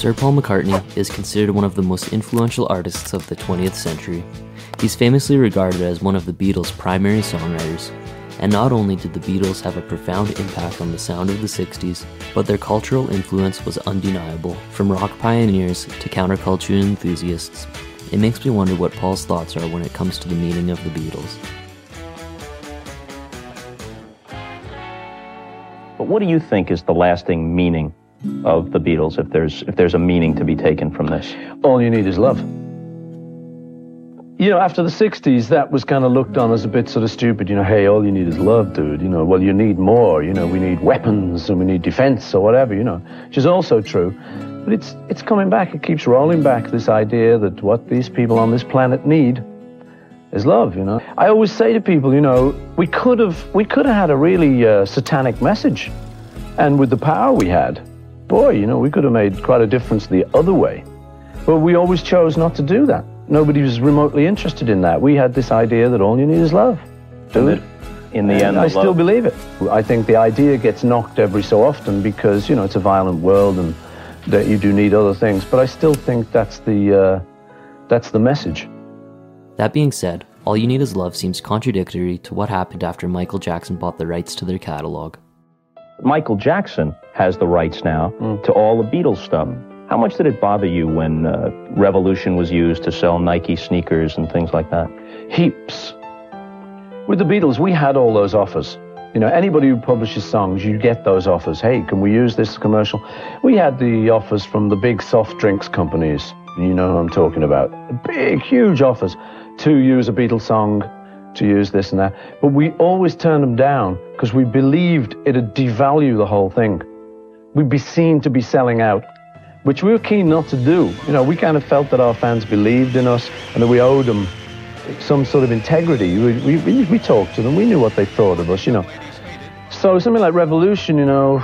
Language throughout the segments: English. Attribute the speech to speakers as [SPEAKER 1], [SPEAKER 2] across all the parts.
[SPEAKER 1] Sir Paul McCartney is considered one of the most influential artists of the 20th century. He's famously regarded as one of the Beatles' primary songwriters. And not only did the Beatles have a profound impact on the sound of the 60s, but their cultural influence was undeniable, from rock pioneers to counterculture enthusiasts. It makes me wonder what Paul's thoughts are when it comes to the meaning of the Beatles.
[SPEAKER 2] But what do you think is the lasting meaning of the Beatles, if there's if there's a meaning to be taken from this?
[SPEAKER 3] All you need is love. You know, after the 60s, that was kind of looked on as a bit sort of stupid. You know, hey, all you need is love, dude. You know, well, you need more. You know, we need weapons and we need defense or whatever, you know, which is also true. But it's, it's coming back. It keeps rolling back, this idea that what these people on this planet need is love, you know. I always say to people, you know, we could have, we could have had a really uh, satanic message. And with the power we had, boy, you know, we could have made quite a difference the other way. But we always chose not to do that nobody was remotely interested in that. We had this idea that all you need is love. Do it.
[SPEAKER 2] In the and end,
[SPEAKER 3] I still
[SPEAKER 2] love.
[SPEAKER 3] believe it. I think the idea gets knocked every so often because you know it's a violent world and that you do need other things. But I still think that's the uh, that's the message.
[SPEAKER 1] That being said, All You Need Is Love seems contradictory to what happened after Michael Jackson bought the rights to their catalog.
[SPEAKER 2] Michael Jackson has the rights now
[SPEAKER 3] Mm.
[SPEAKER 2] to all the Beatles stuff. How much did it bother you when uh, Revolution was used to sell Nike sneakers and things like that?
[SPEAKER 3] Heaps. With the Beatles, we had all those offers. You know, anybody who publishes songs, you get those offers. Hey, can we use this commercial? We had the offers from the big soft drinks companies. You know who I'm talking about. Big, huge offers to use a Beatles song, to use this and that. But we always turned them down because we believed it'd devalue the whole thing. We'd be seen to be selling out, which we were keen not to do. You know, we kind of felt that our fans believed in us and that we owed them some sort of integrity. We, we, we, talked to them. We knew what they thought of us, you know. So something like Revolution, you know,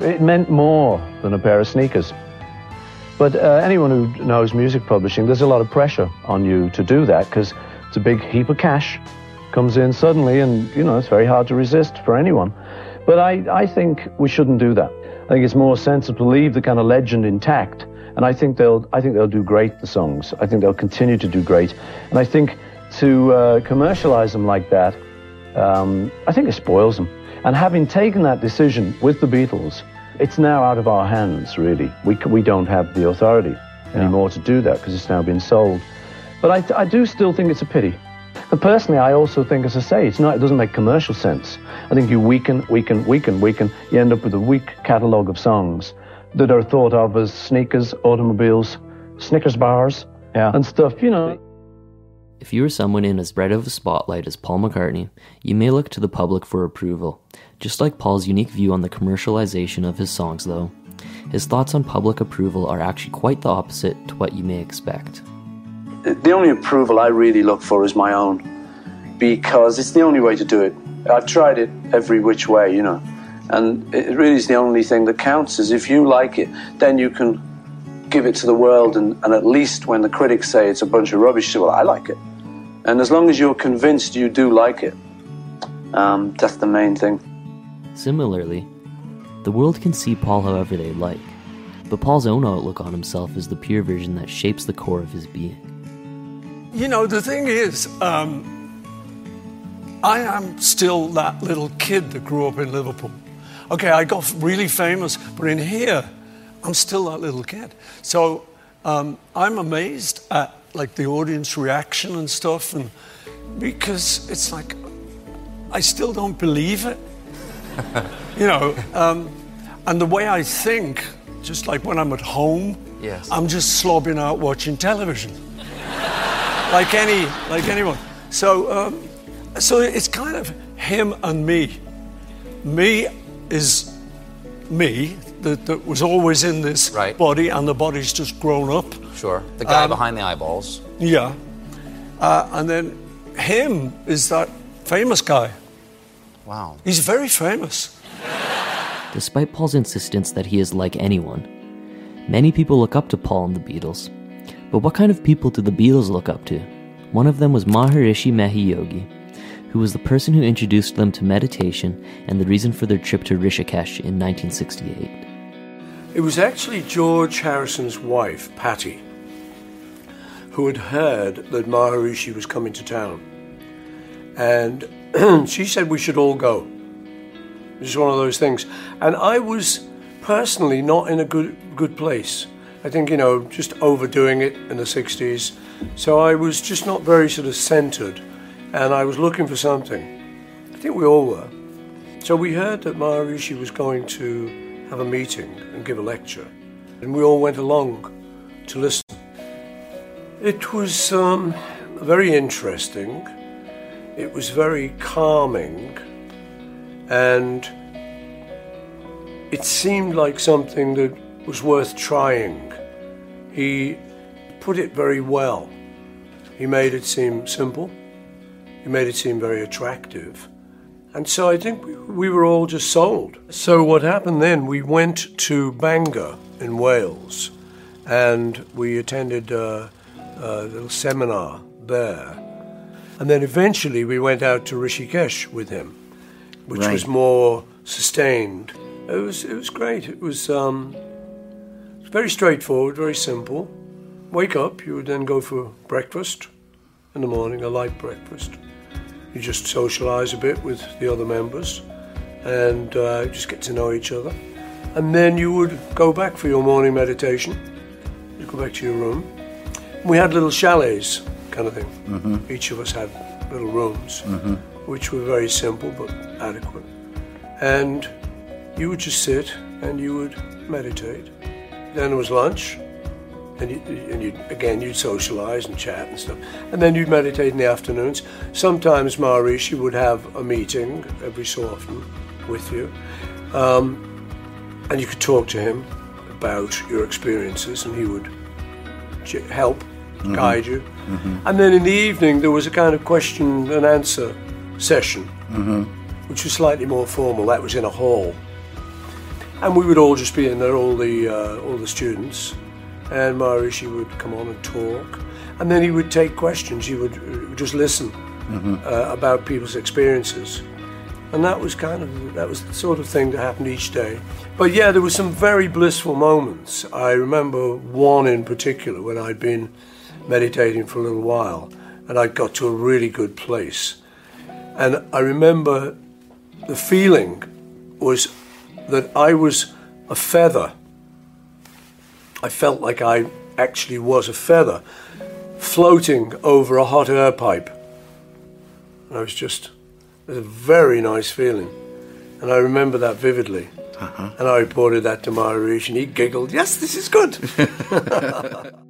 [SPEAKER 3] it meant more than a pair of sneakers. But uh, anyone who knows music publishing, there's a lot of pressure on you to do that because it's a big heap of cash comes in suddenly, and you know it's very hard to resist for anyone. But I, I think we shouldn't do that. I think it's more sensible to leave the kind of legend intact, and I think they'll I think they'll do great. The songs, I think they'll continue to do great, and I think to uh, commercialize them like that, um, I think it spoils them. And having taken that decision with the Beatles, it's now out of our hands. Really, we we don't have the authority anymore to do that because it's now been sold. But I, I do still think it's a pity. But personally, I also think, as I say, it's not, it doesn't make commercial sense. I think you weaken, weaken, weaken, weaken, you end up with a weak catalogue of songs that are thought of as sneakers, automobiles, Snickers bars,
[SPEAKER 2] Yeah.
[SPEAKER 3] and stuff, you know.
[SPEAKER 1] If you are someone in as bright of a spotlight as Paul McCartney, you may look to the public for approval. Just like Paul's unique view on the commercialization of his songs, though, his thoughts on public approval are actually quite the opposite to what you may expect.
[SPEAKER 4] The only approval I really look for is my own because it's the only way to do it. I've tried it every which way, you know, and it really is the only thing that counts is if you like it, then you can give it to the world, and, and at least when the critics say it's a bunch of rubbish, say, well, I like it. And as long as you're convinced you do like it, um, that's the main thing.
[SPEAKER 1] Similarly, the world can see Paul however they like, but Paul's own outlook on himself is the pure version that shapes the core of his being.
[SPEAKER 5] You know, the thing is, um, I am still that little kid that grew up in Liverpool. Okay, I got really famous, but in here, I'm still that little kid. So um, I'm amazed at like the audience reaction and stuff, and because it's like I still don't believe it. you know, um, and the way I think, just like when I'm at home,
[SPEAKER 6] Yes.
[SPEAKER 5] I'm just slobbing out watching television, like any, like anyone. So, um, so it's kind of him and me. Me is me that, that was always in this
[SPEAKER 6] Right.
[SPEAKER 5] body, and the body's just grown up.
[SPEAKER 6] Sure. The guy
[SPEAKER 5] Um,
[SPEAKER 6] behind the eyeballs.
[SPEAKER 5] Yeah. Uh, and then him is that famous guy.
[SPEAKER 6] Wow.
[SPEAKER 5] He's very famous.
[SPEAKER 1] Despite Paul's insistence that he is like anyone, many people look up to Paul and the Beatles. But what kind of people did the Beatles look up to? One of them was Maharishi Mahesh Yogi, who was the person who introduced them to meditation and the reason for their trip to Rishikesh in 1968.
[SPEAKER 7] It was actually George Harrison's wife, Pattie, who had heard that Maharishi was coming to town. And she said we should all go. It was one of those things. And I was personally not in a good good place. I think, you know, just overdoing it in the 60s. So I was just not very sort of centered. And I was looking for something. I think we all were. So we heard that Maharishi was going to have a meeting and give a lecture. And we all went along to listen. It was um, very interesting. It was very calming. And it seemed like something that was worth trying. He put it very well. He made it seem simple. He made it seem very attractive. And so I think we, we were all just sold. So what happened then, we went to Bangor in Wales and we attended uh, a little seminar there. And then eventually we went out to Rishikesh with him, which
[SPEAKER 8] Right.
[SPEAKER 7] was more sustained. It was, it was great. It was um, very straightforward, very simple. Wake up, you would then go for breakfast in the morning, a light breakfast. You just socialize a bit with the other members and uh, just get to know each other. And then you would go back for your morning meditation. You go back to your room. We had little chalets, kind of thing. Each of us had little rooms, which were very simple but adequate. And you would just sit and you would meditate. Then there was lunch, and you, and you again you'd socialize and chat and stuff, and then you'd meditate in the afternoons. Sometimes Maharishi would have a meeting every so often with you, um, and you could talk to him about your experiences, and he would help mm-hmm. guide you. Mm-hmm. And then in the evening there was a kind of question and answer session, mm-hmm. which was slightly more formal. That was in a hall and we would all just be in there, all the uh, all the students, and Maharishi would come on and talk, and then he would take questions. He would uh, just listen uh, about people's experiences, and that was kind of that was the sort of thing that happened each day. But yeah, there were some very blissful moments. I remember one in particular when I'd been meditating for a little while, and I'd got to a really good place, and I remember the feeling was that I was a feather. I felt like I actually was a feather floating over a hot air pipe. And I was just, it was a very nice feeling. And I remember that vividly. Uh-huh. And I reported that to Maharishi and he giggled, Yes, this is good.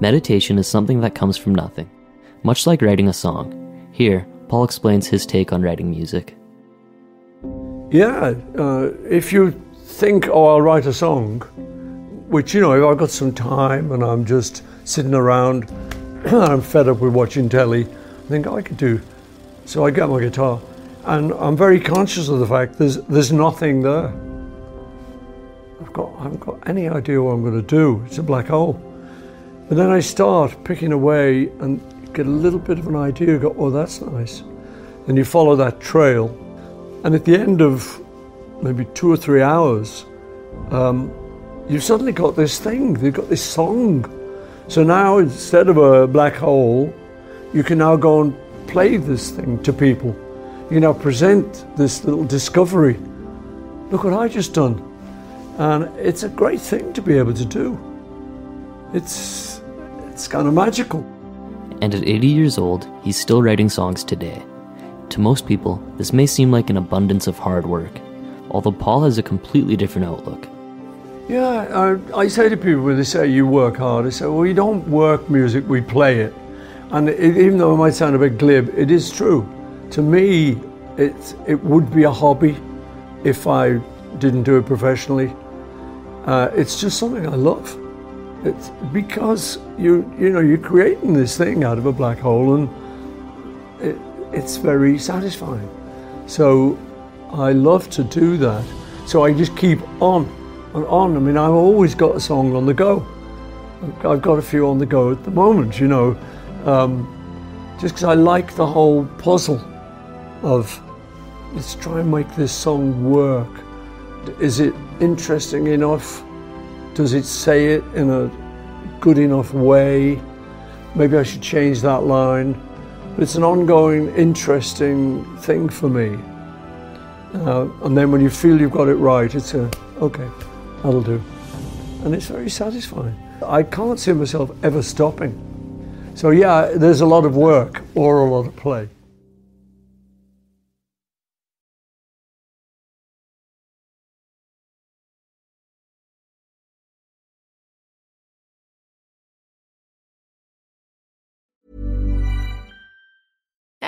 [SPEAKER 1] Meditation is something that comes from nothing, much like writing a song. Here, Paul explains his take on writing music.
[SPEAKER 5] Yeah, uh, if you think, oh, I'll write a song, which, you know, if I've got some time and I'm just sitting around and I'm fed up with watching telly, I think I could do. So I get my guitar and I'm very conscious of the fact there's, there's nothing there. I've got, I haven't got any idea what I'm going to do. It's a black hole. But then I start picking away and get a little bit of an idea, go, oh, that's nice. And you follow that trail. And at the end of maybe two or three hours, um, you've suddenly got this thing, you've got this song. So now instead of a black hole, you can now go and play this thing to people. you know, present this little discovery. Look what I just done. And it's a great thing to be able to do. It's, it's kind of magical.
[SPEAKER 1] And at 80 years old, he's still writing songs today. To most people, this may seem like an abundance of hard work, although Paul has a completely different outlook.
[SPEAKER 5] Yeah, I, I say to people when they say you work hard, I say, well, we don't work music, we play it. And it, even though it might sound a bit glib, it is true. To me, it, it would be a hobby if I didn't do it professionally. Uh, it's just something I love. It's because you you know you're creating this thing out of a black hole, and it's very satisfying. So I love to do that. So I just keep on and on. I mean, I've always got a song on the go. I've got a few on the go at the moment, you know, um, just because I like the whole puzzle of let's try and make this song work. Is it interesting enough? Does it say it in a good enough way? Maybe I should change that line. It's an ongoing, interesting thing for me. Uh, and then when you feel you've got it right, it's a, okay, that'll do. And it's very satisfying. I can't see myself ever stopping. So, yeah, there's a lot of work or a lot of play.